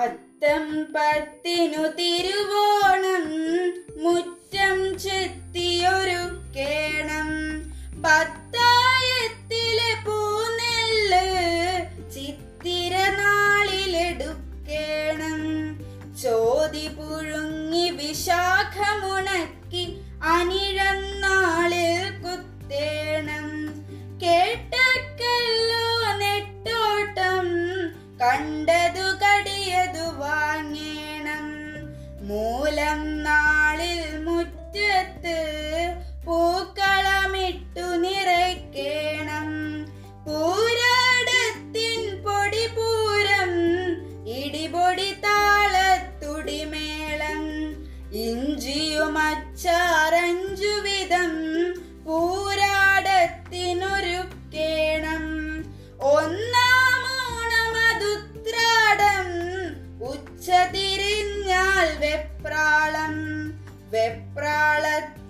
അത്തം പത്തിനു തിരുവോണം മുറ്റം ചെത്തിയൊരു കേണം പത്തായത്തിലെ പൂനെല്ല് ചിത്തിര നാളിലെടുക്കേണം. ചോതി പുഴുങ്ങി വിശാഖമുണക്കി മൂലം നാളിൽ മുറ്റത്ത് പൂക്കളമിട്ടു നിറയ്ക്കേണം. പൂരാടത്തിൻ പൊടി പൂരം ഇടിപൊടി താളത്തുടിമേളം. ഇഞ്ചിയും അച്ചാറഞ്ചു வெப்ராளம். वेळ